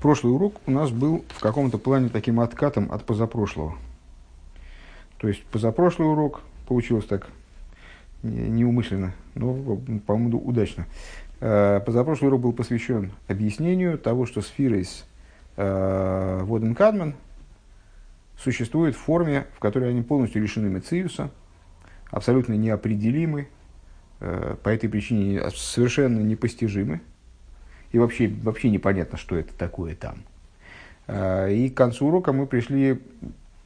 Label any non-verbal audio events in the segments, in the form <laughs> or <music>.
Прошлый урок у нас был в каком-то плане таким откатом от позапрошлого. То есть позапрошлый урок получилось так неумышленно, но, по-моему, удачно. Э, позапрошлый урок был посвящен объяснению того, что сфера из э, Воден Кадман существует в форме, в которой они полностью лишены Мециуса, абсолютно неопределимы, э, по этой причине совершенно непостижимы и вообще, вообще непонятно, что это такое там. А, и к концу урока мы пришли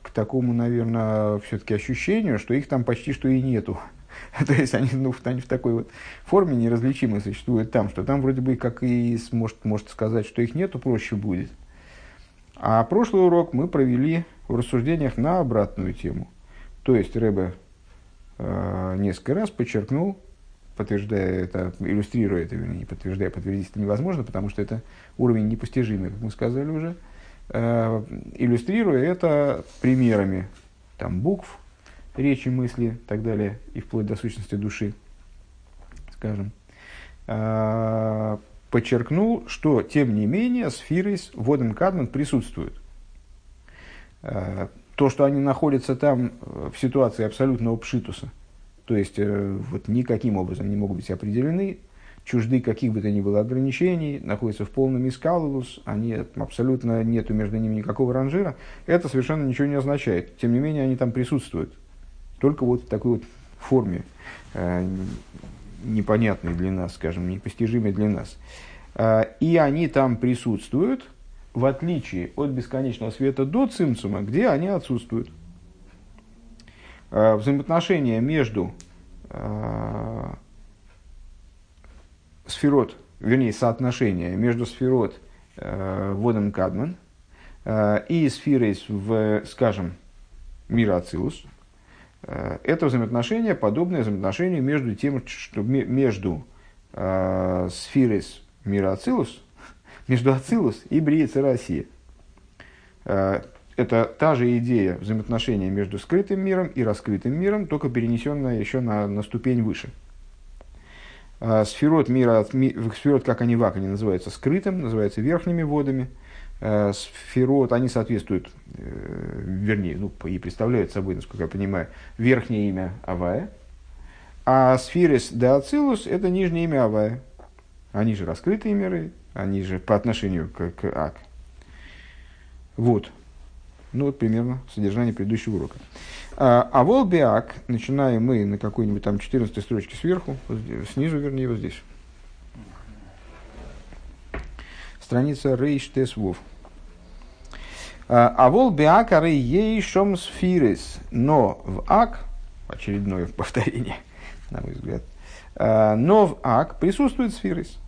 к такому, наверное, все-таки ощущению, что их там почти что и нету. <laughs> То есть они, ну, они в такой вот форме неразличимы существуют там, что там вроде бы как и может, может сказать, что их нету, проще будет. А прошлый урок мы провели в рассуждениях на обратную тему. То есть Рэбе э, несколько раз подчеркнул подтверждая это, иллюстрируя это, вернее, не подтверждая, подтвердить это невозможно, потому что это уровень непостижимый, как мы сказали уже, э, иллюстрируя это примерами там, букв, речи, мысли и так далее, и вплоть до сущности души, скажем, э, подчеркнул, что, тем не менее, сферы с водом Кадман присутствуют. Э, то, что они находятся там в ситуации абсолютного пшитуса – то есть э, вот никаким образом не могут быть определены, чужды каких бы то ни было ограничений, находятся в полном искалус, они абсолютно нету между ними никакого ранжира, это совершенно ничего не означает. Тем не менее, они там присутствуют. Только вот в такой вот форме, э, непонятной для нас, скажем, непостижимой для нас. Э, и они там присутствуют, в отличие от бесконечного света до цимцума, где они отсутствуют. Э, взаимоотношения между э, сферот, вернее, соотношение между сферот э, Воден Кадман и сферой в, скажем, мира Ацилус, это взаимоотношение, подобное взаимоотношению между тем, что между сферой мира Ацилус, <laughs> между Ацилус и Бриецей России. Это та же идея взаимоотношения между скрытым миром и раскрытым миром, только перенесенная еще на, на ступень выше. А, сферот мира, сферот, как они в Акане называются, скрытым, называются верхними водами. А, сферот, они соответствуют, э, вернее, ну, и представляют собой, насколько я понимаю, верхнее имя Авая. А сферис де Ацилус – это нижнее имя Авая. Они же раскрытые миры, они же по отношению к, к Ак. Вот. Ну, вот примерно содержание предыдущего урока. А, а волбиак, начинаем мы на какой-нибудь там 14 строчке сверху, снизу, вернее, вот здесь. Страница Рейш Тес Вов. А волбиак арей ей шом сфирис, но в ак, очередное повторение, на мой взгляд, а, но в ак присутствует сфирис.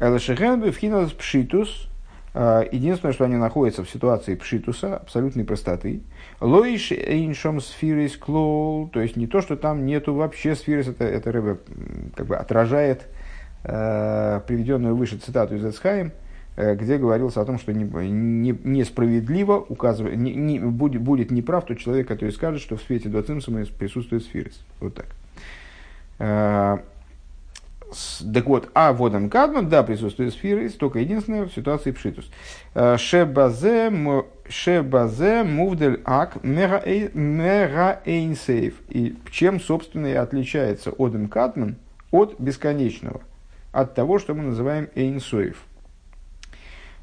Элашехен бифхинас пшитус, единственное, что они находятся в ситуации пшитуса, абсолютной простоты. Лоиш эйншом сфирис клоу, то есть не то, что там нету вообще сфирис, это, это рыба как бы отражает э, приведенную выше цитату из Эцхайм, э, где говорилось о том, что не, не, несправедливо указывает, не, не, будет, будет неправ тот человек, который скажет, что в свете Дуацимсума присутствует сфирис. Вот так. Э, так вот, а водом кадман, да, присутствует сферы, только единственное в ситуации пшитус. Э, шебазе мувдель ак мера эйнсейф. И чем, собственно, и отличается одем кадман от бесконечного, от того, что мы называем эйнсоев.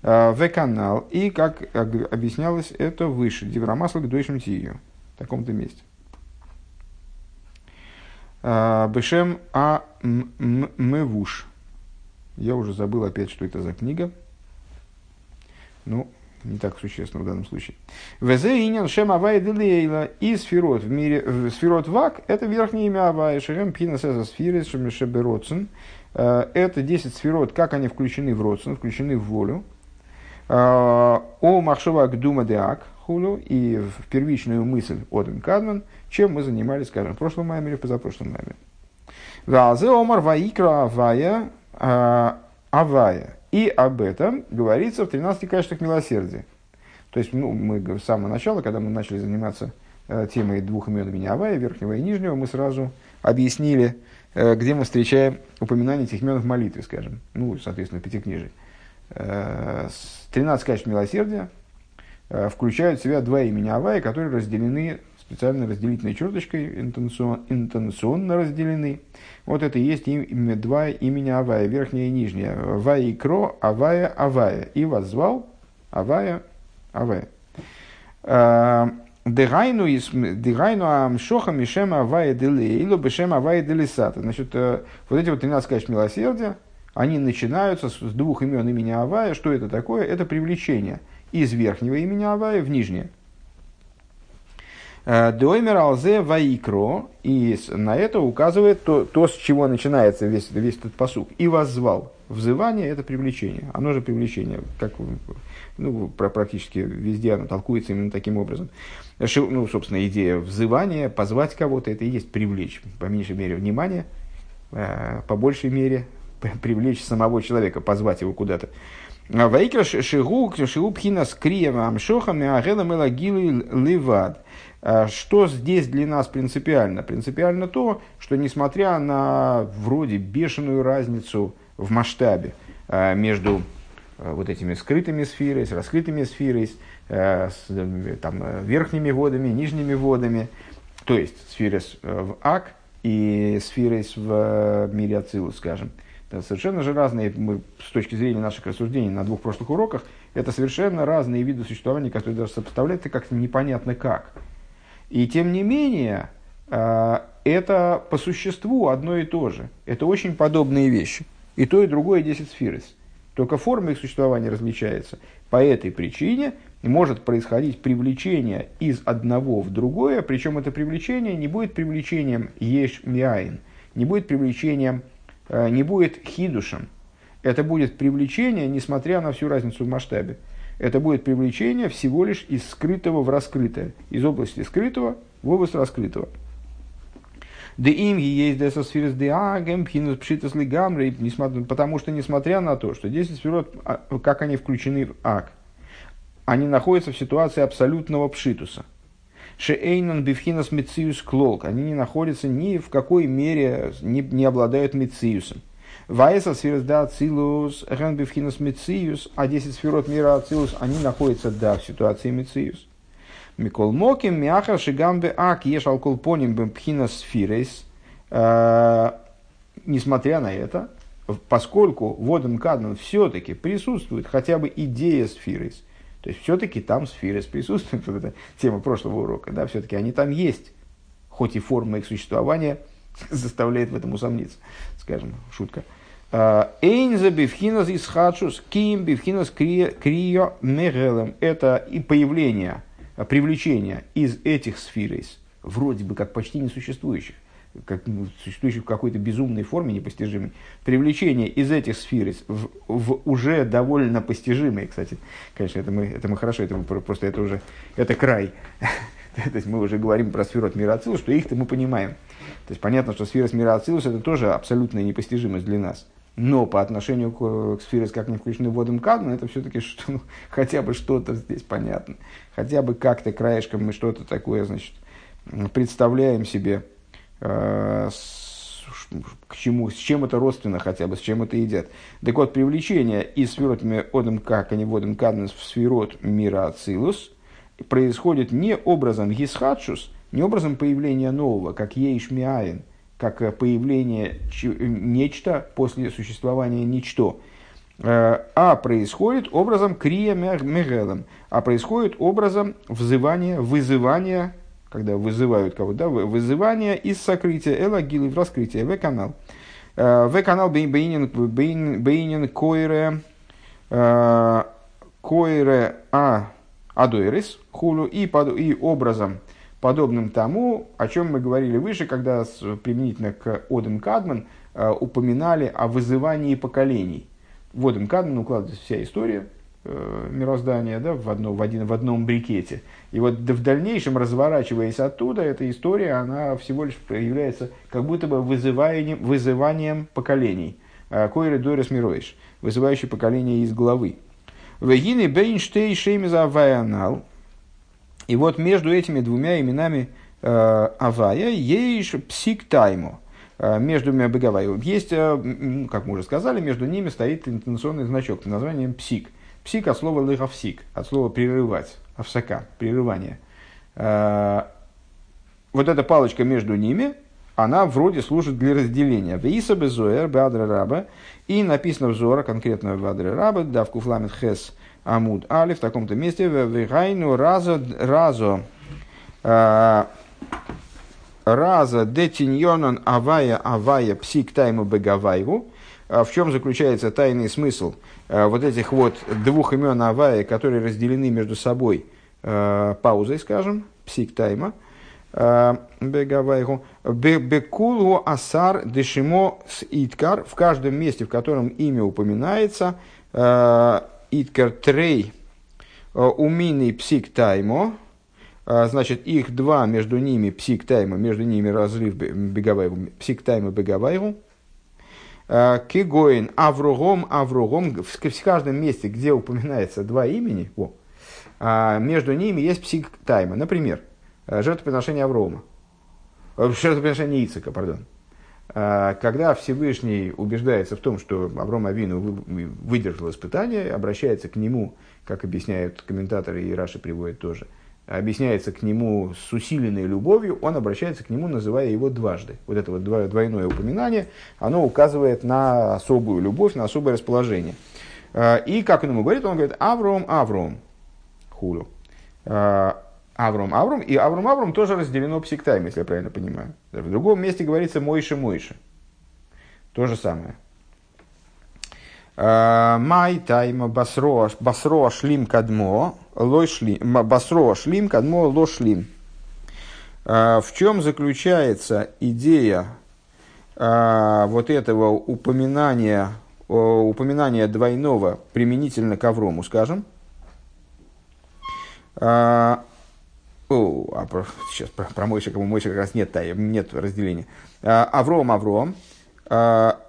Э, в канал, и, как объяснялось, это выше, диврамасл к дойшим тию, в таком-то месте. А, Бешем А Мевуш. Я уже забыл опять, что это за книга. Ну, не так существенно в данном случае. Везе инин шем авай делейла и сферот в мире, сферот вак, это верхнее имя авай, шерем пина сеза сфирис, шебероцен. А, это 10 сферот, как они включены в родсен, включены в волю. А, о махшава гдума деак хулю и в первичную мысль Оден Кадман – чем мы занимались, скажем, в прошлом маме или позапрошлом маме. Валзе омар ваикра авая а, авая. И об этом говорится в 13 качествах милосердия. То есть ну, мы с самого начала, когда мы начали заниматься э, темой двух имен имени Авая, верхнего и нижнего, мы сразу объяснили, э, где мы встречаем упоминание этих имен в молитве, скажем, ну, соответственно, в пятикнижии. 13 качеств милосердия включают в себя два имени Авая, которые разделены специальной разделительной черточкой, интонационно разделены. Вот это и есть имя, два имени Авая, верхнее и нижнее. Ваикро, Авая, Авая. И возвал Авая, Авая. Дегайну дегайну амшоха мишема авая делейлу бешема авая делисата. Значит, э, вот эти вот 13 качеств милосердия, они начинаются с двух имен имени Авая. Что это такое? Это привлечение из верхнего имени Авая в нижнее. Э, Доймер алзе ваикро, и на это указывает то, то, с чего начинается весь, весь этот посук. И воззвал. Взывание – это привлечение. Оно же привлечение, как ну, практически везде оно толкуется именно таким образом. Ну, собственно, идея взывания, позвать кого-то, это и есть привлечь, по меньшей мере, внимание, э, по большей мере, <laughs> привлечь самого человека, позвать его куда-то. Вайкер шигу, пхина скриева амшохами, агела мелагилы ливад. Э, что здесь для нас принципиально? Принципиально то, что несмотря на вроде бешеную разницу в масштабе э, между вот этими скрытыми сферой, с раскрытыми сферой, Э, с там, э, верхними водами, нижними водами, то есть сферы э, в Ак и сферы в мире Ацилус, скажем. Это совершенно же разные, мы, с точки зрения наших рассуждений на двух прошлых уроках, это совершенно разные виды существования, которые даже сопоставлять как-то непонятно как. И тем не менее, это по существу одно и то же. Это очень подобные вещи. И то, и другое 10 сферис. Только форма их существования различается. По этой причине может происходить привлечение из одного в другое, причем это привлечение не будет привлечением еш миаин, не будет привлечением, э, не будет хидушем. Это будет привлечение, несмотря на всю разницу в масштабе. Это будет привлечение всего лишь из скрытого в раскрытое, из области скрытого в область раскрытого. Да им есть десосфирис деагем, пхинус пшитас лигамры, потому что, несмотря на то, что 10 сферот, а, как они включены в ак, они находятся в ситуации абсолютного пшитуса. Шеэйнон бифхинас мециус клолк. Они не находятся ни в какой мере, не, не обладают мециусом. Ваеса сферос да ацилус, ген бифхинас мециус, а 10 сферот мира ацилус, они находятся, да, в ситуации мециус. Микол моким, мяхар, шигамбе, ак, еш алкол поним бифхинас сфирейс. Э, несмотря на это, поскольку воден кадман все-таки присутствует хотя бы идея сфирейс, то есть все-таки там сферы присутствуют, <laughs> это тема прошлого урока, да, все-таки они там есть, хоть и форма их существования <laughs> заставляет в этом усомниться, скажем, шутка. А, Эйнза бифхинас из хадшус, ким бифхинас крио мегелем. Это и появление, привлечение из этих сфер, вроде бы как почти несуществующих, как, ну, существующих в какой-то безумной форме непостижимой, привлечение из этих сфер в, в уже довольно постижимые, кстати, конечно, это мы, это мы хорошо, это мы просто это уже, это край. <laughs> То есть мы уже говорим про сферот Мирацилус, что их-то мы понимаем. То есть понятно, что сфера Мирацилус это тоже абсолютная непостижимость для нас. Но по отношению к, к сфере, как не включены водом Кадман, это все-таки <laughs> что, ну, хотя бы что-то здесь понятно. Хотя бы как-то краешком мы что-то такое, значит, представляем себе Э, к чему, с чем это родственно хотя бы, с чем это едят. Так вот, привлечение из сферот одем как они водим каднес в сферот мира ацилус происходит не образом гисхадшус, не образом появления нового, как ейшмиаин, как э, появление нечто после существования ничто, э, а происходит образом крия мегелем, а происходит образом взывания, вызывания когда вызывают кого-то, да, вызывание из сокрытия, элагилы в раскрытие, в-канал. Э, в-канал бейнин койре, э, койре а адойрис, хулу, и, под, и образом, подобным тому, о чем мы говорили выше, когда применительно к Одем Кадман э, упоминали о вызывании поколений. В Одем Кадман укладывается вся история, Э, мироздания да, в, одно, в, один, в одном брикете. И вот в дальнейшем, разворачиваясь оттуда, эта история, она всего лишь является как будто бы вызыванием, вызыванием поколений. Э, Койры Дорис Мироиш, вызывающий поколение из главы. Вегины Бейнштей Шеймиза Аваянал. И вот между этими двумя именами э, Авая есть псик тайму. между Бегавай. Есть, как мы уже сказали, между ними стоит интенционный значок под названием псик. Псик от слова лыховсик, от слова прерывать, овсака, прерывание. Вот эта палочка между ними, она вроде служит для разделения. Виса безуэр бадра раба. И написано в Зора, конкретно в Адре раба, да, в Куфламет Хес Амуд Али, в таком-то месте, в Вихайну разо, разо, э, разо детиньонан авая авая псик тайму бегавайгу. А в чем заключается тайный смысл э, вот этих вот двух имен авая, которые разделены между собой паузой, скажем, псик тайма – Бегавайгу. Бекулу асар дешимо с иткар. В каждом месте, в котором имя упоминается, иткар трей э, уминый псик таймо. Э, значит, их два, между ними псик тайма, между ними разрыв бегавайгу, псик тайма бегавайгу. Кигоин Авругом Авругом. В каждом месте, где упоминается два имени, о, между ними есть псик тайма. Например, Э, жертвоприношение Аврома. Э, жертвоприношение Ицека, пардон. Э, когда Всевышний убеждается в том, что Авром Авину выдержал испытание, обращается к нему, как объясняют комментаторы, и Раши приводит тоже, объясняется к нему с усиленной любовью, он обращается к нему, называя его дважды. Вот это вот двойное упоминание, оно указывает на особую любовь, на особое расположение. И как он ему говорит, он говорит, Авром, Авром, хулю. Авром Авром, и Авром Авром тоже разделено псиктайм, если я правильно понимаю. В другом месте говорится Мойше Мойше. То же самое. А, Май тайма басро басро шлим кадмо лой шлим басро шлим кадмо ло шлим. А, в чем заключается идея а, вот этого упоминания упоминания двойного применительно к Аврому, скажем, о, а про, сейчас про, про Мойша, кому Мойша как раз нет, нет разделения. А, Авром, Авром. А,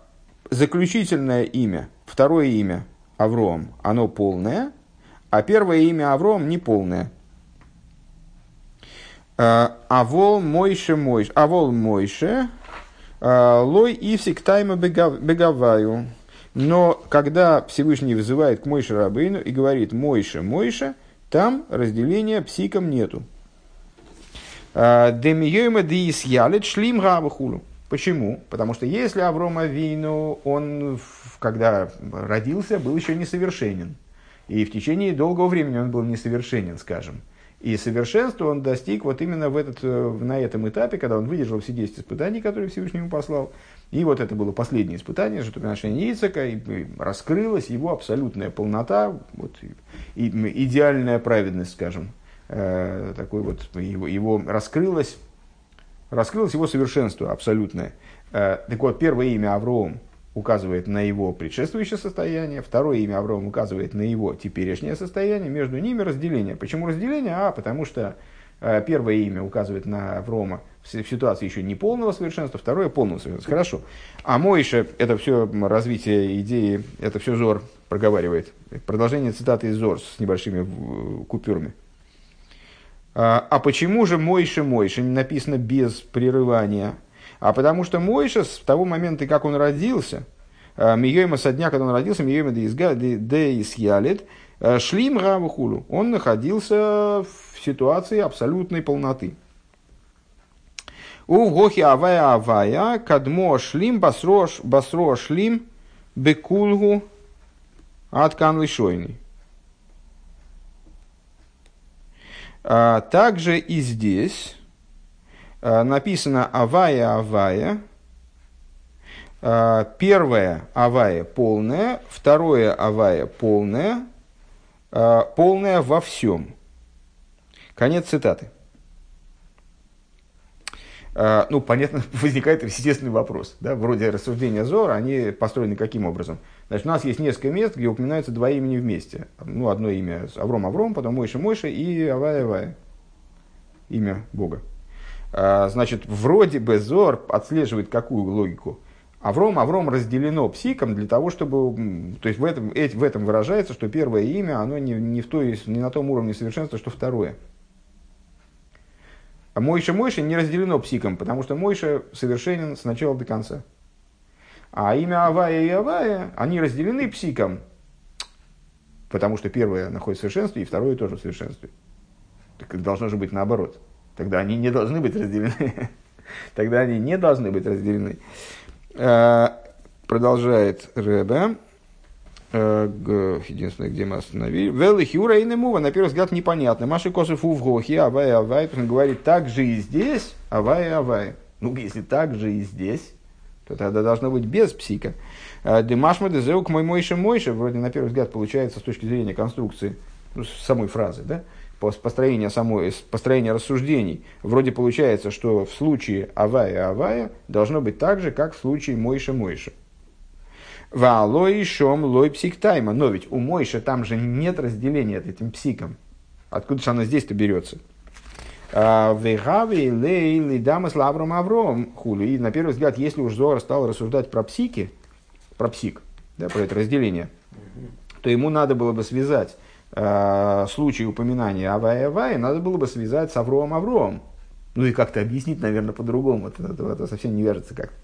заключительное имя, второе имя Авром, оно полное, а первое имя Авром не полное. А, Авол Мойше Мойше, Авол Мойше, а, Лой Ивсик Тайма Бегаваю. Но когда Всевышний вызывает к Мойше Рабейну и говорит Мойше, Мойше, там разделения псиком нету. Демиёйма диис ялит шлим гавахулу. Почему? Потому что если Аврома Авину, он, когда родился, был еще несовершенен. И в течение долгого времени он был несовершенен, скажем. И совершенства он достиг вот именно в этот, э, на этом этапе, когда он выдержал все 10 испытаний, которые Всевышний ему послал. И вот это было последнее испытание, жертвоприношение Ицека, и раскрылась его абсолютная полнота, вот, и, и идеальная праведность, скажем, Э, такой вот, его, его раскрылось, раскрылось его совершенство абсолютное. Э, так вот, первое имя Авроам указывает на его предшествующее состояние, второе имя Авроам указывает на его теперешнее состояние, между ними разделение. Почему разделение? А, потому что э, первое имя указывает на Аврома в ситуации еще не полного совершенства, второе полного совершенства. Хорошо. А Мойша, это все развитие идеи, это все Зор проговаривает. Продолжение цитаты из Зор с небольшими купюрами. А, а почему же Мойша Мойша написано без прерывания? А потому что Мойша с того момента, как он родился, а, Миойма со дня, когда он родился, Миойма де Исьялит, а, Шлим Равухулу, он находился в ситуации абсолютной полноты. У Гохи Авая Авая, Кадмо Шлим, Басро, басро Шлим, Бекулгу, Аткан Лишойный. А, также и здесь а, написано «авая авая». А, первое «авая» полное, второе «авая» полное, полное во всем. Конец цитаты. Ну, понятно, <laughs> возникает естественный вопрос. Да? Вроде рассуждения Зора, они построены каким образом? Значит, у нас есть несколько мест, где упоминаются два имени вместе. Ну, одно имя Авром Авром, потом Мойша Мойша и Авая Авая. Имя Бога. А, значит, вроде бы Зор отслеживает какую логику? Авром, Авром разделено псиком для того, чтобы... То есть в этом, в этом выражается, что первое имя, оно не, не, в той, не на том уровне совершенства, что второе. А Мойша Мойша не разделено псиком, потому что Мойша совершенен с начала до конца. А имя Авая и Авая, они разделены псиком, потому что первое находится в совершенстве, и второе тоже в совершенстве. Так должно же быть наоборот. Тогда они не должны быть разделены. <laughs> Тогда они не должны быть разделены. Э, продолжает Рэбе. Э, единственное, где мы остановили. Велы хюра и немува, на первый взгляд, непонятно. Маши косов увгохи, авай, авай. Он говорит, так же и здесь, авай, авай. Ну, если так же и здесь, то тогда должно быть без псика. Э, Димашма дезеук мой мойша мойша, вроде на первый взгляд получается с точки зрения конструкции, ну, самой фразы, да, построения самой, построения рассуждений, вроде получается, что в случае авая авая должно быть так же, как в случае мойша мойша. Валой шом лой псик тайма. Но ведь у Мойша там же нет разделения этим псиком. Откуда же оно здесь-то берется? А, Вегави лей лидамас лавром авром хули. И на первый взгляд, если уж Зор стал рассуждать про псики, про псик, да, про это разделение, то ему надо было бы связать э, случай упоминания Авая Авая, надо было бы связать с Авроом Авроом. Ну и как-то объяснить, наверное, по-другому. Это, это, это совсем не вяжется как-то.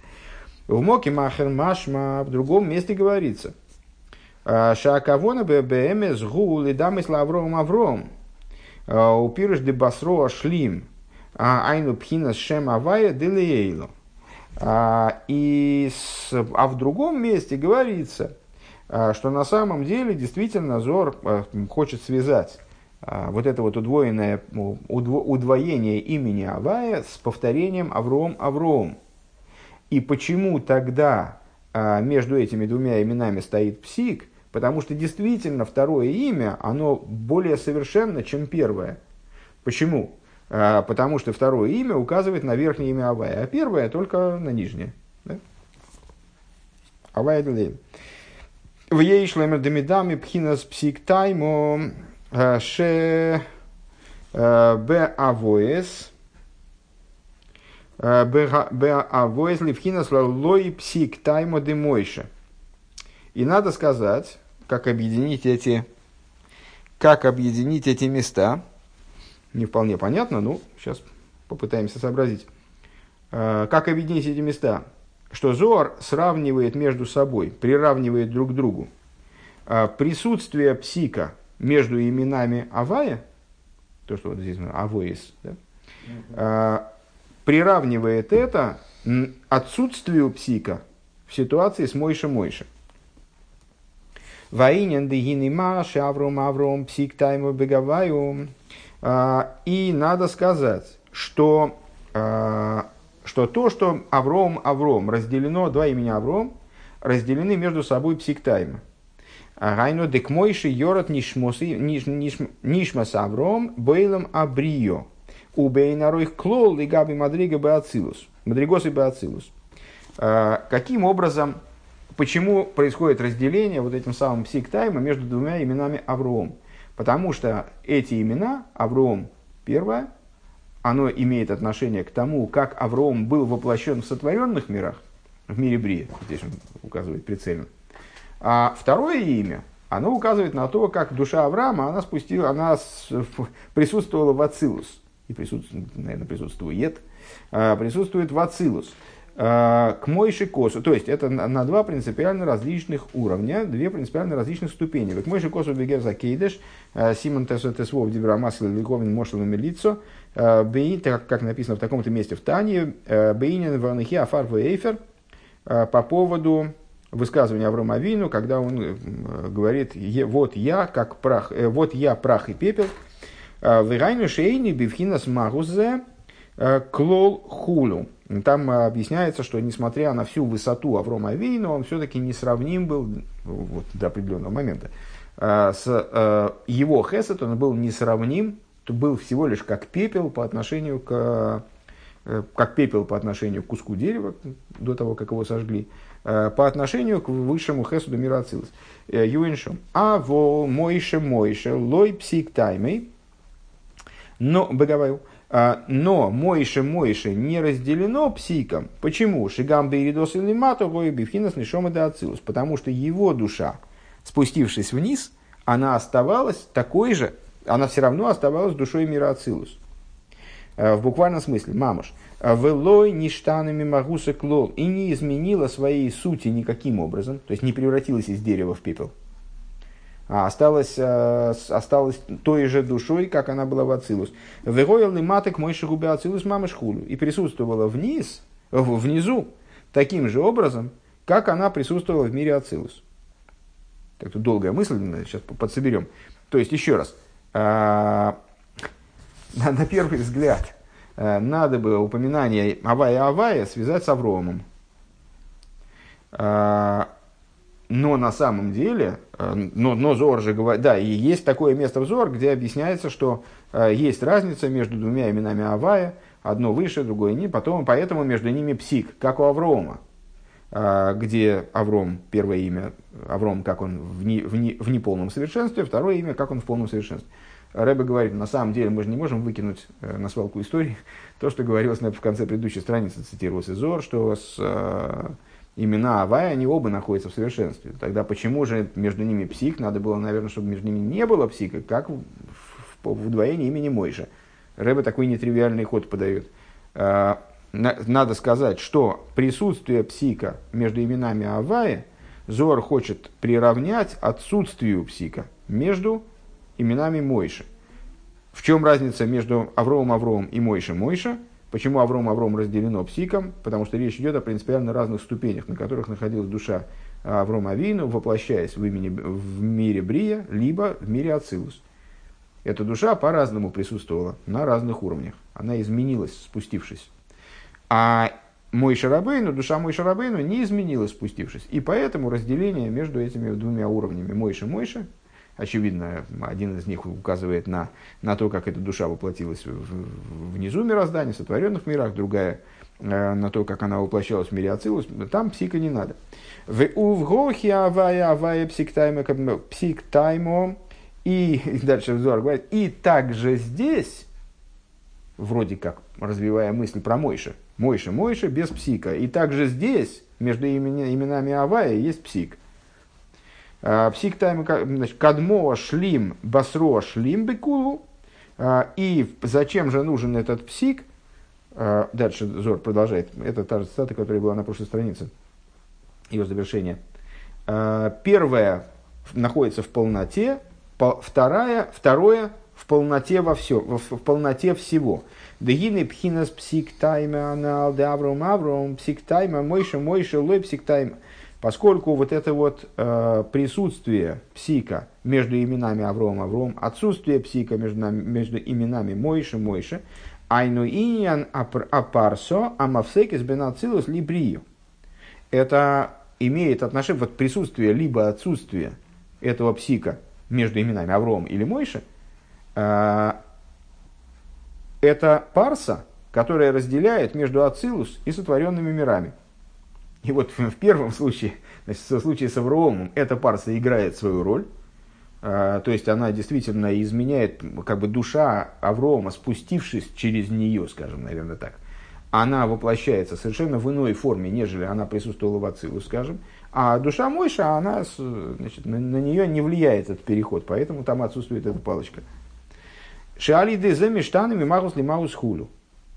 В Моке Махер Машма в другом месте говорится. «А, Шакавона ББМС Гу Лидамис Лавром Авром. «А, Упирыш де Басро Шлим. А, Айну Пхина Шем Авая Делиейло. И с, а в другом месте говорится, что на самом деле действительно Зор хочет связать вот это вот удвоенное удвоение имени Авая с повторением Авром Авром. И почему тогда а, между этими двумя именами стоит псик? Потому что действительно второе имя, оно более совершенно, чем первое. Почему? А, потому что второе имя указывает на верхнее имя Авая, а первое только на нижнее. Да? Авая Делей. В Ейшлемер Демидами Пхинас Псик Таймо а, Ше Б Авоес лой псик таймо мойша. И надо сказать, как объединить эти, как объединить эти места. Не вполне понятно, но сейчас попытаемся сообразить. Э, как объединить эти места? Что Зоар сравнивает между собой, приравнивает друг к другу э, присутствие псика между именами Авая, то, что вот здесь Авоис, да, э, приравнивает это отсутствию псика в ситуации с Мойша Мойша. Ваинен дегины маши авром псик тайму бегаваю. А, и надо сказать, что, а, что то, что Авром Авром разделено, два имени Авром, разделены между собой псик тайма. Гайно дек мойши йорат нишмас Авром бейлом абрио. У Бейнаруих клол и габи мадрига беацилус. Мадригос и беацилус. А, каким образом, почему происходит разделение вот этим самым псиктаймом между двумя именами Авром? Потому что эти имена, Авром первое, оно имеет отношение к тому, как Авром был воплощен в сотворенных мирах, в мире Брия, здесь он указывает прицельно. А второе имя, оно указывает на то, как душа Авраама, она спустила, она присутствовала в Ацилус, и присутствует, наверное, присутствует, а, присутствует в Ацилус. А, к Мойши Косу, то есть это на два принципиально различных уровня, две принципиально различных ступени. К Мойши Косу бегер за кейдеш, а, Симон Тесвов Дибрамасл Ликовин Мошел Мелицо, как написано в таком-то месте в Тане, Бейнин Варнахи Афар Эйфер, по поводу высказывания Аврома Авину, когда он э, говорит, вот я, как прах, э, вот я прах и пепел, Вегайну шейни бифхинас магузе э, клол хулю. Там объясняется, что несмотря на всю высоту Аврома Авейна, он все-таки не сравним был вот, до определенного момента. Э, с его хесет он был несравним, был всего лишь как пепел по отношению к как пепел по отношению к куску дерева, до того, как его сожгли, по отношению к высшему хесуду мира Ацилус. Юиншем. А во мойше мойше лой псик таймей, но, Беговаю, а, но Мойше Мойше не разделено псиком. Почему? Шигам Бейридос или Матовой Бифхинас Нишома Ацилус. Потому что его душа, спустившись вниз, она оставалась такой же, она все равно оставалась душой мира Ацилус. в буквальном смысле, мамуш, велой ништанами магуса клол, и не изменила своей сути никаким образом, то есть не превратилась из дерева в пепел, а осталась, осталась той же душой, как она была в Ацилус. Вегойл и маток мой шагубе Ацилус мамыш хулю. И присутствовала вниз, внизу, таким же образом, как она присутствовала в мире Ацилус. Так тут долгая мысль, сейчас подсоберем. То есть, еще раз, на первый взгляд, надо бы упоминание Авая Авая связать с Авромом. Но на самом деле, но, но Зор же говорит, да, и есть такое место в Зор, где объясняется, что есть разница между двумя именами Авая, одно выше, другое не, потом, поэтому между ними псик, как у Аврома. А, где Авром, первое имя, Авром, как он в, не, в, не, в неполном совершенстве, второе имя, как он в полном совершенстве. Рэбе говорит, на самом деле мы же не можем выкинуть э, на свалку истории <laughs> то, что говорилось в конце предыдущей страницы, цитировался Зор, что с, э, имена Авая, они оба находятся в совершенстве. Тогда почему же между ними псих? Надо было, наверное, чтобы между ними не было псика, как в, в, в удвоении имени Мойша. Рэбе такой нетривиальный ход подает. А, надо сказать, что присутствие псика между именами Авая Зор хочет приравнять отсутствию псика между именами Мойши. В чем разница между Авромом Авромом и Мойши Мойша? Почему Авром Авром разделено псиком? Потому что речь идет о принципиально разных ступенях, на которых находилась душа Аврома Авину, воплощаясь в, имени, в мире Брия, либо в мире Ацилус. Эта душа по-разному присутствовала на разных уровнях. Она изменилась, спустившись а мой Шарабейну, душа мой Шарабейну не изменилась, спустившись. И поэтому разделение между этими двумя уровнями Мойша Мойша, очевидно, один из них указывает на, на то, как эта душа воплотилась в, внизу мироздания, в сотворенных мирах, другая э, на то, как она воплощалась в мире Ацилус, там псика не надо. В увгохи авая авая псиктаймо псиктаймо <laughs> и дальше взор говорит, и также здесь, вроде как развивая мысль про Мойша, Мойша, Мойша без псика. И также здесь, между именами Авая, есть псик. А, псик значит, кадмо шлим басро шлим бекулу. А, и зачем же нужен этот псик? А, дальше Зор продолжает. Это та же цитата, которая была на прошлой странице. Ее завершение. Первая находится в полноте, вторая, второе в полноте во все, в, в полноте всего. Дегины пхинас псиктайма анал де авром авром псиктайма мойша мойша лой псиктайма. Поскольку вот это вот э, присутствие псика между именами Авром Авром, отсутствие псика между, между именами Мойша Мойша, айну иньян апарсо амавсекис бенацилус либрию. Это имеет отношение, вот присутствие либо отсутствие этого псика между именами Авром или Мойша, э, это парса, которая разделяет между Ацилус и сотворенными мирами. И вот в первом случае, значит, в случае с Авраамом, эта парса играет свою роль, а, то есть она действительно изменяет, как бы душа Аврома, спустившись через нее, скажем, наверное так, она воплощается совершенно в иной форме, нежели она присутствовала в Ацилу, скажем. А душа Мойша, она, значит, на, на нее не влияет этот переход, поэтому там отсутствует эта палочка. Шиалиды за мештанами магус ли магус хулю.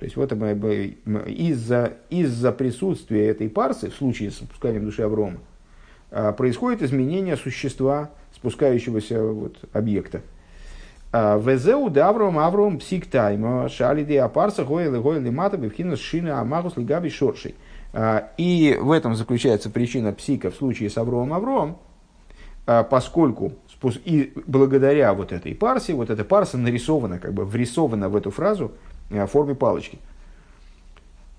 То есть вот из-за из присутствия этой парсы, в случае с спусканием души Аврома, а, происходит изменение существа, спускающегося вот, объекта. А, Везеу да Авром Авром псик тайма шалиды апарса гойлы гойлы мата бифхина шина амагус лигаби шоршей. А, и в этом заключается причина псика в случае с Авромом Авром, поскольку и благодаря вот этой парсе, вот эта парса нарисована, как бы врисована в эту фразу в форме палочки.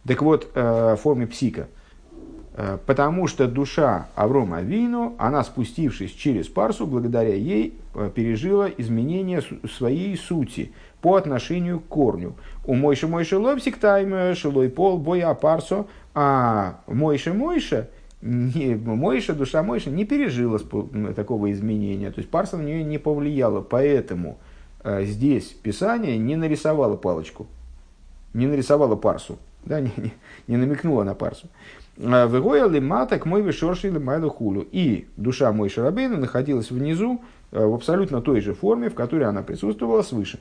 Так вот, э, в форме псика. Э, потому что душа Аврома Вину, она спустившись через парсу, благодаря ей пережила изменение своей сути по отношению к корню. У Мойши Мойши Лобсик тайм Шилой Пол Боя Парсо, а Мойши Мойша – не, Мойша, душа Мойша не пережила такого изменения, то есть Парса на нее не повлияла, поэтому э, здесь Писание не нарисовало палочку, не нарисовало Парсу, да, <laughs> не, не, не намекнуло на Парсу. «А, Выгояли маток мой вишоршили майлу хулю. И душа мой Шарабейна находилась внизу э, в абсолютно той же форме, в которой она присутствовала свыше.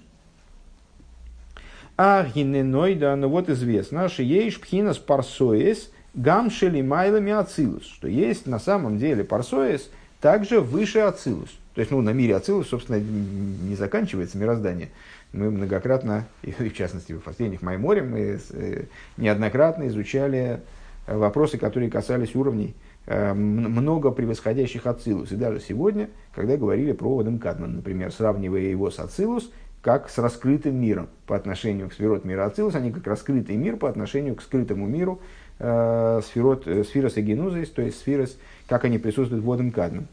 А гиненойда, ну вот известно, что есть пхинас парсоис гамшели майлами ацилус, что есть на самом деле парсоис также выше ацилус. То есть, ну, на мире ацилус, собственно, не заканчивается мироздание. Мы многократно, <laughs> и в частности, в последних Майморе, мы э, неоднократно изучали вопросы, которые касались уровней Э, много превосходящих Ацилус. И даже сегодня, когда говорили про Одам Кадман, например, сравнивая его с Ацилус, как с раскрытым миром по отношению к сферот мира Ацилус, они как раскрытый мир по отношению к скрытому миру э, сферот, э, сфирос и генузис, то есть сфирос, как они присутствуют в Одам Кадман.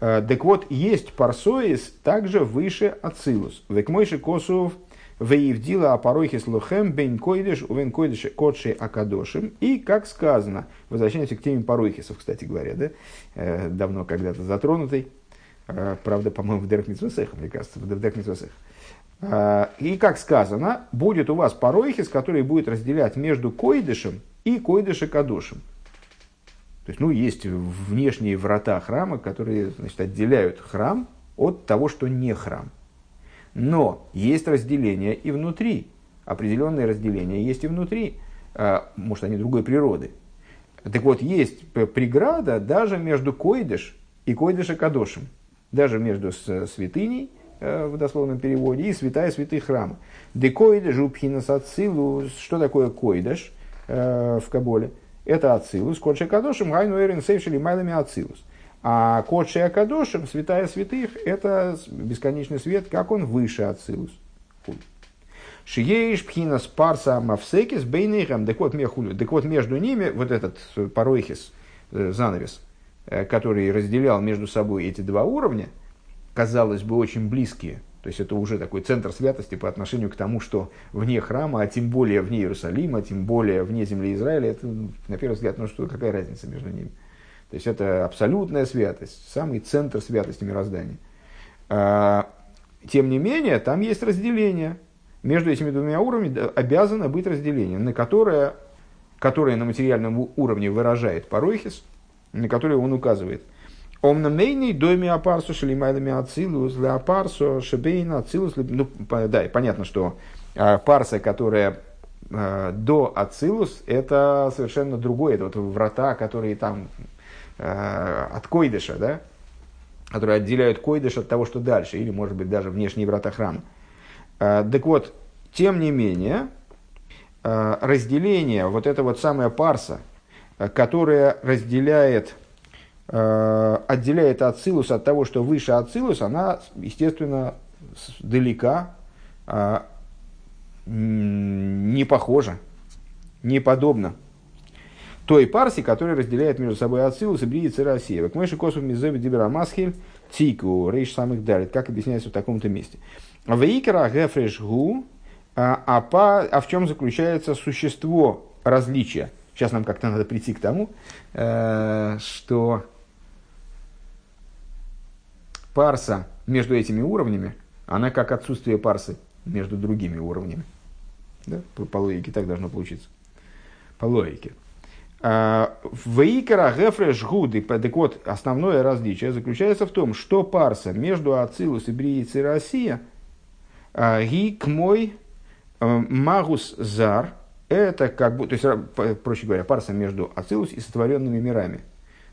Э, так вот, есть парсоис также выше Ацилус. Векмойши Косов – Веевдила апарохис лохем бен койдеш увен койдеш котши акадошим. И, как сказано, возвращаемся к теме парохисов, кстати говоря, да, э, давно когда-то затронутый, э, правда, по-моему, в Деркмитсвесех, мне кажется, в Деркмитсвесех. Э, и, как сказано, будет у вас парохис, который будет разделять между койдышем и койдыша кадошем. То есть, ну, есть внешние врата храма, которые значит, отделяют храм от того, что не храм. Но есть разделение и внутри. Определенные разделения есть и внутри. А, может, они другой природы. Так вот, есть преграда даже между койдыш и койдыш и кадошем. Даже между святыней, э, в дословном переводе, и святая святых храма. Декоидеш упхинас ацилус. Что такое койдыш э, в Каболе? Это ацилус. Кодше кадошем гайну эрин сейвшили майлами ацилус. А Кодши Акадошим, святая святых, это бесконечный свет, как он выше Ацилус. Шиеиш пхина спарса мавсекис бейнейхам. Так вот, так вот, между ними вот этот паройхис, э, занавес, э, который разделял между собой эти два уровня, казалось бы, очень близкие. То есть это уже такой центр святости по отношению к тому, что вне храма, а тем более вне Иерусалима, тем более вне земли Израиля, это, на первый взгляд, ну что, какая разница между ними? То есть это абсолютная святость, самый центр святости мироздания. А, тем не менее, там есть разделение. Между этими двумя уровнями обязано быть разделение, на которое, которое на материальном уровне выражает паройхис, на которое он указывает. Омнамейный доме апарсу шалимайлами ацилус для апарсу шебейна ацилус. Ну, да, понятно, что а, парса, которая а, до ацилус, это совершенно другое. Это вот врата, которые там Э, от койдыша, да, которые отделяют койдыш от того, что дальше, или, может быть, даже внешние врата храма. Э, так вот, тем не менее, разделение, вот это вот самая парса, которая разделяет, отделяет Ацилус от того, что выше Ацилус, она, естественно, далека, не похожа, не подобна той парси, которая разделяет между собой Ацилус и Брииц и. Как Мойши Косов Мизеви Дибера Масхиль Тику, рейш самых далит, как объясняется в таком-то месте. Вейкера Гефреш Гу, а, а, по, а в чем заключается существо различия? Сейчас нам как-то надо прийти к тому, э, что парса между этими уровнями, она как отсутствие парсы между другими уровнями. Да? По, по логике так должно получиться. По логике. А, Вейкара Гефреш Гуды, так вот, основное различие заключается в том, что парса между Ацилус и Брииц и Россия, а, ги к мой а, магус зар, это как бы, то есть, проще говоря, парса между Ацилус и сотворенными мирами,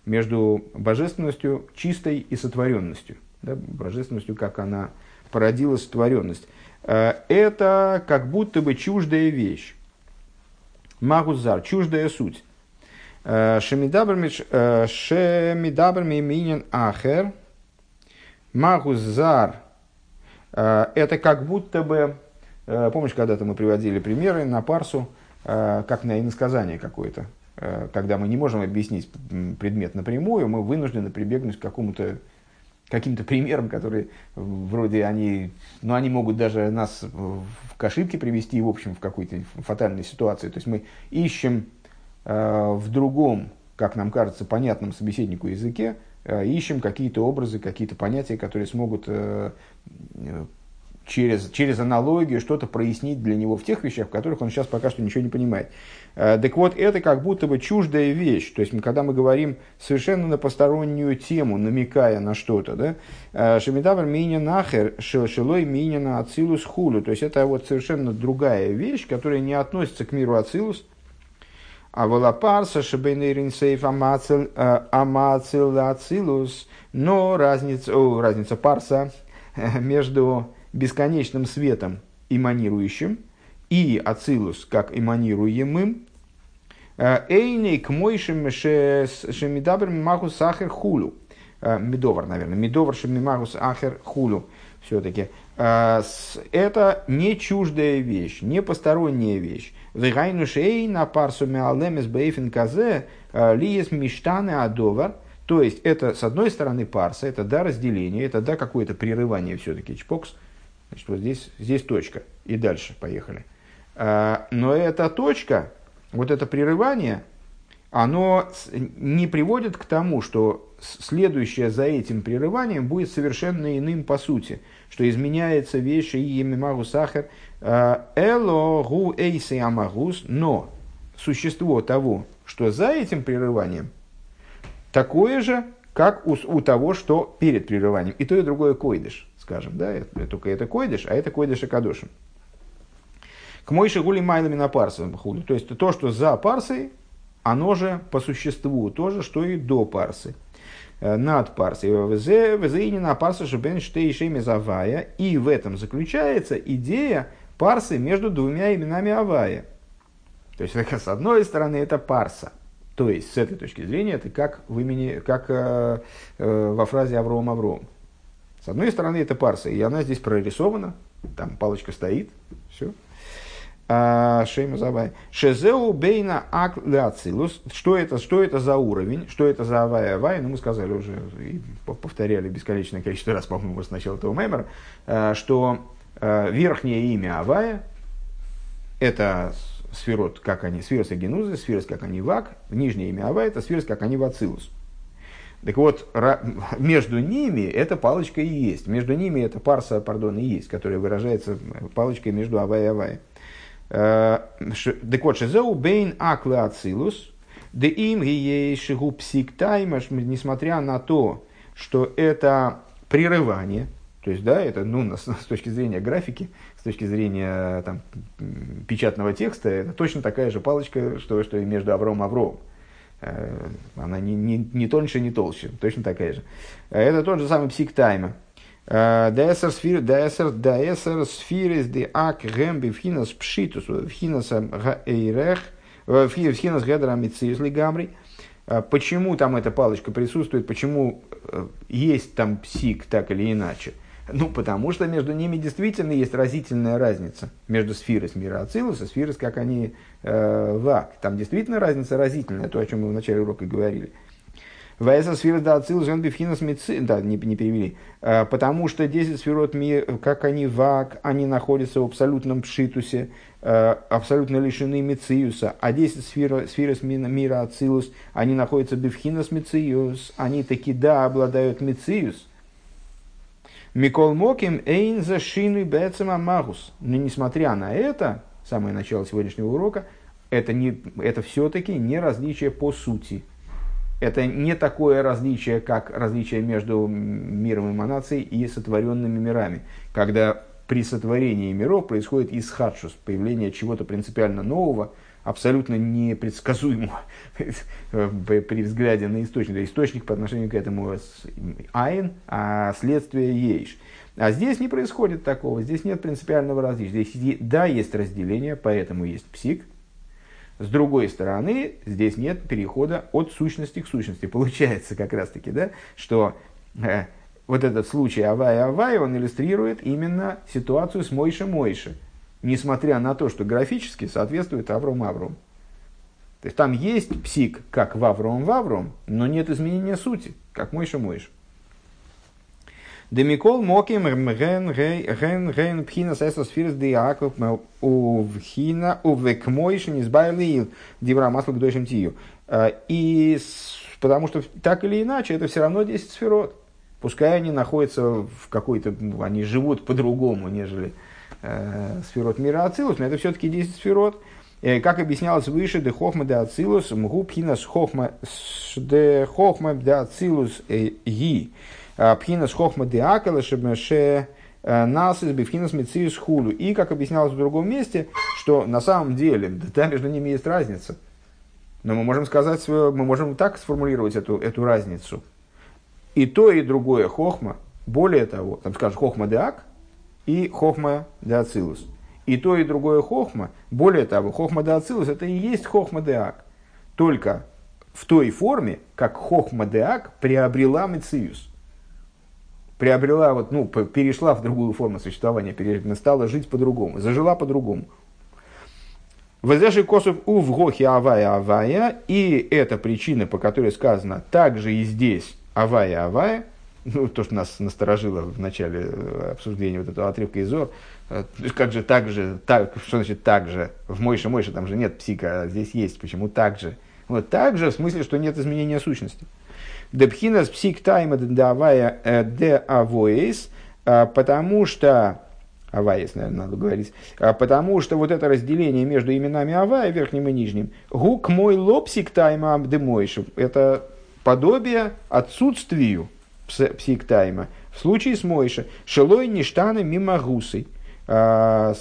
между божественностью чистой и сотворенностью, да, божественностью, как она породила сотворенность. Это как будто бы чуждая вещь. Магузар, чуждая суть. Э, Шемидабр э, минин ахер. Магузар. Э, это как будто бы, помнишь, когда-то мы приводили примеры на парсу, как на иносказание какое-то. Когда мы не можем объяснить предмет напрямую, мы вынуждены прибегнуть к какому-то каким-то примерам, которые вроде они, ну, они могут даже нас к ошибке привести, в общем, в какой-то фатальной ситуации. То есть мы ищем Э, в другом, как нам кажется, понятном собеседнику языке, э, ищем какие-то образы, какие-то понятия, которые смогут э, через, через аналогию что-то прояснить для него в тех вещах, в которых он сейчас пока что ничего не понимает. Э, так вот, это как будто бы чуждая вещь. То есть, когда мы говорим совершенно на постороннюю тему, намекая на что-то, да, э, Шемидавр меня нахер, шелой меня на ацилус хулю. То есть, это вот совершенно другая вещь, которая не относится к миру ацилус, а волапарса шебейнейрин сейф амацил э, ацилус, но разница, о, разница парса между бесконечным светом, эманирующим, и ацилус как эманируемым, Эйней к мойшим шемидабр мимаху сахар хулю. Э, медовар, наверное. Медовар шемимаху сахар хулю. Все-таки. Э, это не чуждая вещь, не посторонняя вещь. Вегайну шей на парсу меалемес бейфен казе лиес миштаны адовар. То есть, это, с одной стороны, парса, это да, разделение, это да, какое-то прерывание все-таки, чпокс. Значит, вот здесь, здесь точка. И дальше, поехали. Но эта точка, вот это прерывание, оно не приводит к тому, что следующее за этим прерыванием будет совершенно иным по сути, что изменяется вещи и магу сахар, а, эло гу эйси амагус, но существо того, что за этим прерыванием, такое же, как у, у того, что перед прерыванием. И то, и другое койдыш, скажем. Да? Только это койдыш, а это койдыш и кадошин. К мойши гули майлами на парсы. То есть то, что за парсой, оно же по существу то же, что и до парсы. Э, над парсой. Везеини на парсы шубен штейшеми завая. И в этом заключается идея парсы между двумя именами Авая. То есть, с одной стороны, это парса. То есть, с этой точки зрения, это как, в имени, как э, э, во фразе Авром Авром. С одной стороны, это парса, и она здесь прорисована, там палочка стоит, все. А, Шейма. Шезеу бейна ак ляцилус. Что это, что это за уровень? Что это за авай авай? Ну, мы сказали уже и повторяли бесконечное количество раз, по-моему, с начала этого мемора, а, что а, верхнее имя авая это сферот, как они, сферос и генузы, сферос, как они вак, нижнее имя авай это сферос, как они вацилус. Так вот, между ними эта палочка и есть. Между ними эта парса, пардон, и есть, которая выражается палочкой между авай и авай. Э, так вот, шезеу бейн акле ацилус, де им гиешигу псиктаймаш, несмотря на то, что это прерывание, то есть, да, это, ну, с, с точки зрения графики, с точки зрения там, печатного текста, это точно такая же палочка, что, что и между Авром и Авром. Э, она не, не, не тоньше, не толще, точно такая же. Это тот же самый псик. Даэсер сфир, даэсер, даэсер сфирис де ак гэмби вхинас пшитус, вхинас эйрех, вхинас гедра мициус лигамри. Почему там эта палочка присутствует, почему есть там псик так или иначе? Ну, потому что между ними действительно есть разительная разница между сферой мира Ацилус и сферой, как они э, вак. Там действительно разница разительная, то, о чем мы в начале урока говорили. Ваэса сфера да ацил жен бифхинас да, не, не перевели. А, потому что 10 сферот, как они вак, они находятся в абсолютном пшитусе, а, абсолютно лишены мициуса, а 10 сфер, сферос мира ацилус, они находятся бифхинас мициус, они таки да обладают мициус. Микол Моким эйн за шину бецема магус. Но несмотря на это, самое начало сегодняшнего урока, это, не, это все-таки не различие по сути – это не такое различие, как различие между миром эманаций и сотворенными мирами, когда при сотворении миров происходит исхадшус, появление чего-то принципиально нового, абсолютно непредсказуемого <laughs> при взгляде на источник. Источник по отношению к этому айн, а следствие ейш. А здесь не происходит такого, здесь нет принципиального различия. Здесь, да, есть разделение, поэтому есть псих – с другой стороны, здесь нет перехода от сущности к сущности. Получается как раз таки, да, что э, вот этот случай Авай-Авай, он иллюстрирует именно ситуацию с Мойше-Мойше, несмотря на то, что графически соответствует Авром-Авром. То есть там есть псик, как в Авром-Вавром, но нет изменения сути, как Мойше-Мойше. Демикол моким ген ген ген пхина сесос фирс диаков у вхина у векмойшин избавили дивра масло к тию. И потому что так или иначе это все равно 10 сферот. пускай они находятся в какой-то, они живут по-другому, нежели э, сферот мира Ацилус, но это все-таки 10 сферот. Э, как объяснялось выше, де хохма де Ацилус, мгу пхинас хохма де хохма де Ацилус ги, пхинас хохма де акала шебеше э, нас из бифхинас мециус хулу. И, как объяснялось в другом месте, что на самом деле, да, между ними есть разница. Но мы можем сказать, мы можем так сформулировать эту, эту разницу. И то, и другое хохма, более того, там скажешь хохма де ак, и хохма де ацилус. И то, и другое хохма, более того, хохма де ацилус, это и есть хохма де ак. Только в той форме, как хохма де ак приобрела мециус. Приобрела, вот, ну, перешла в другую форму существования, стала жить по-другому, зажила по-другому. Возреши косов у в гохе авая авая, и это причина, по которой сказано также и здесь авая авая, ну, то, что нас насторожило в начале э, обсуждения вот этого отрывка из Зор, э, как же так же, так, что значит так же, в Мойше Мойше там же нет псика, а здесь есть, почему так же? Вот так же, в смысле, что нет изменения сущности. Депхинас псик тайма давая э, де авоис, потому что Аваис, наверное, надо говорить. Потому что вот это разделение между именами Авая, верхним и нижним, гук мой лопсик тайма абдемойшев, это подобие отсутствию псиктайма. В случае с Мойша, шелой ништаны мимо гусой, а, в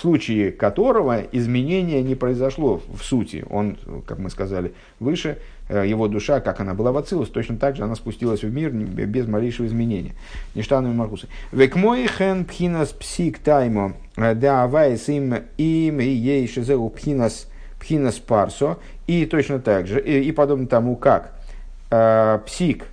случае которого изменение не произошло в сути. Он, как мы сказали выше, э, его душа, как она была в Ацилус, точно так же она спустилась в мир без малейшего изменения. Ништаны мимо гусой. Век мой хен пхинас псик таймо э, да авайс им им и ей шизеу пхинас пхинас парсо. И точно так же, и, и подобно тому, как э, псик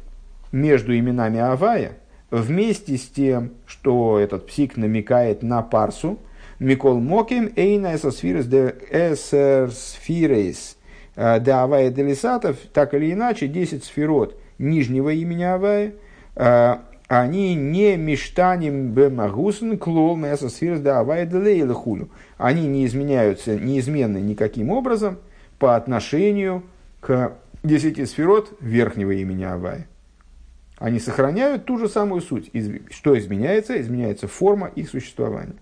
между именами Авая, вместе с тем, что этот псик намекает на парсу, Микол Моким, Эйна Эсосфирес де Эсерсфирес э, де Авая Делисатов, так или иначе, 10 сферот нижнего имени Авая, э, они не миштаним бемагусн клол Эсосфирес де Авая Делейлахулю. Они не изменяются неизменно никаким образом по отношению к десяти сферот верхнего имени Авая. Они сохраняют ту же самую суть. Что изменяется? Изменяется форма их существования.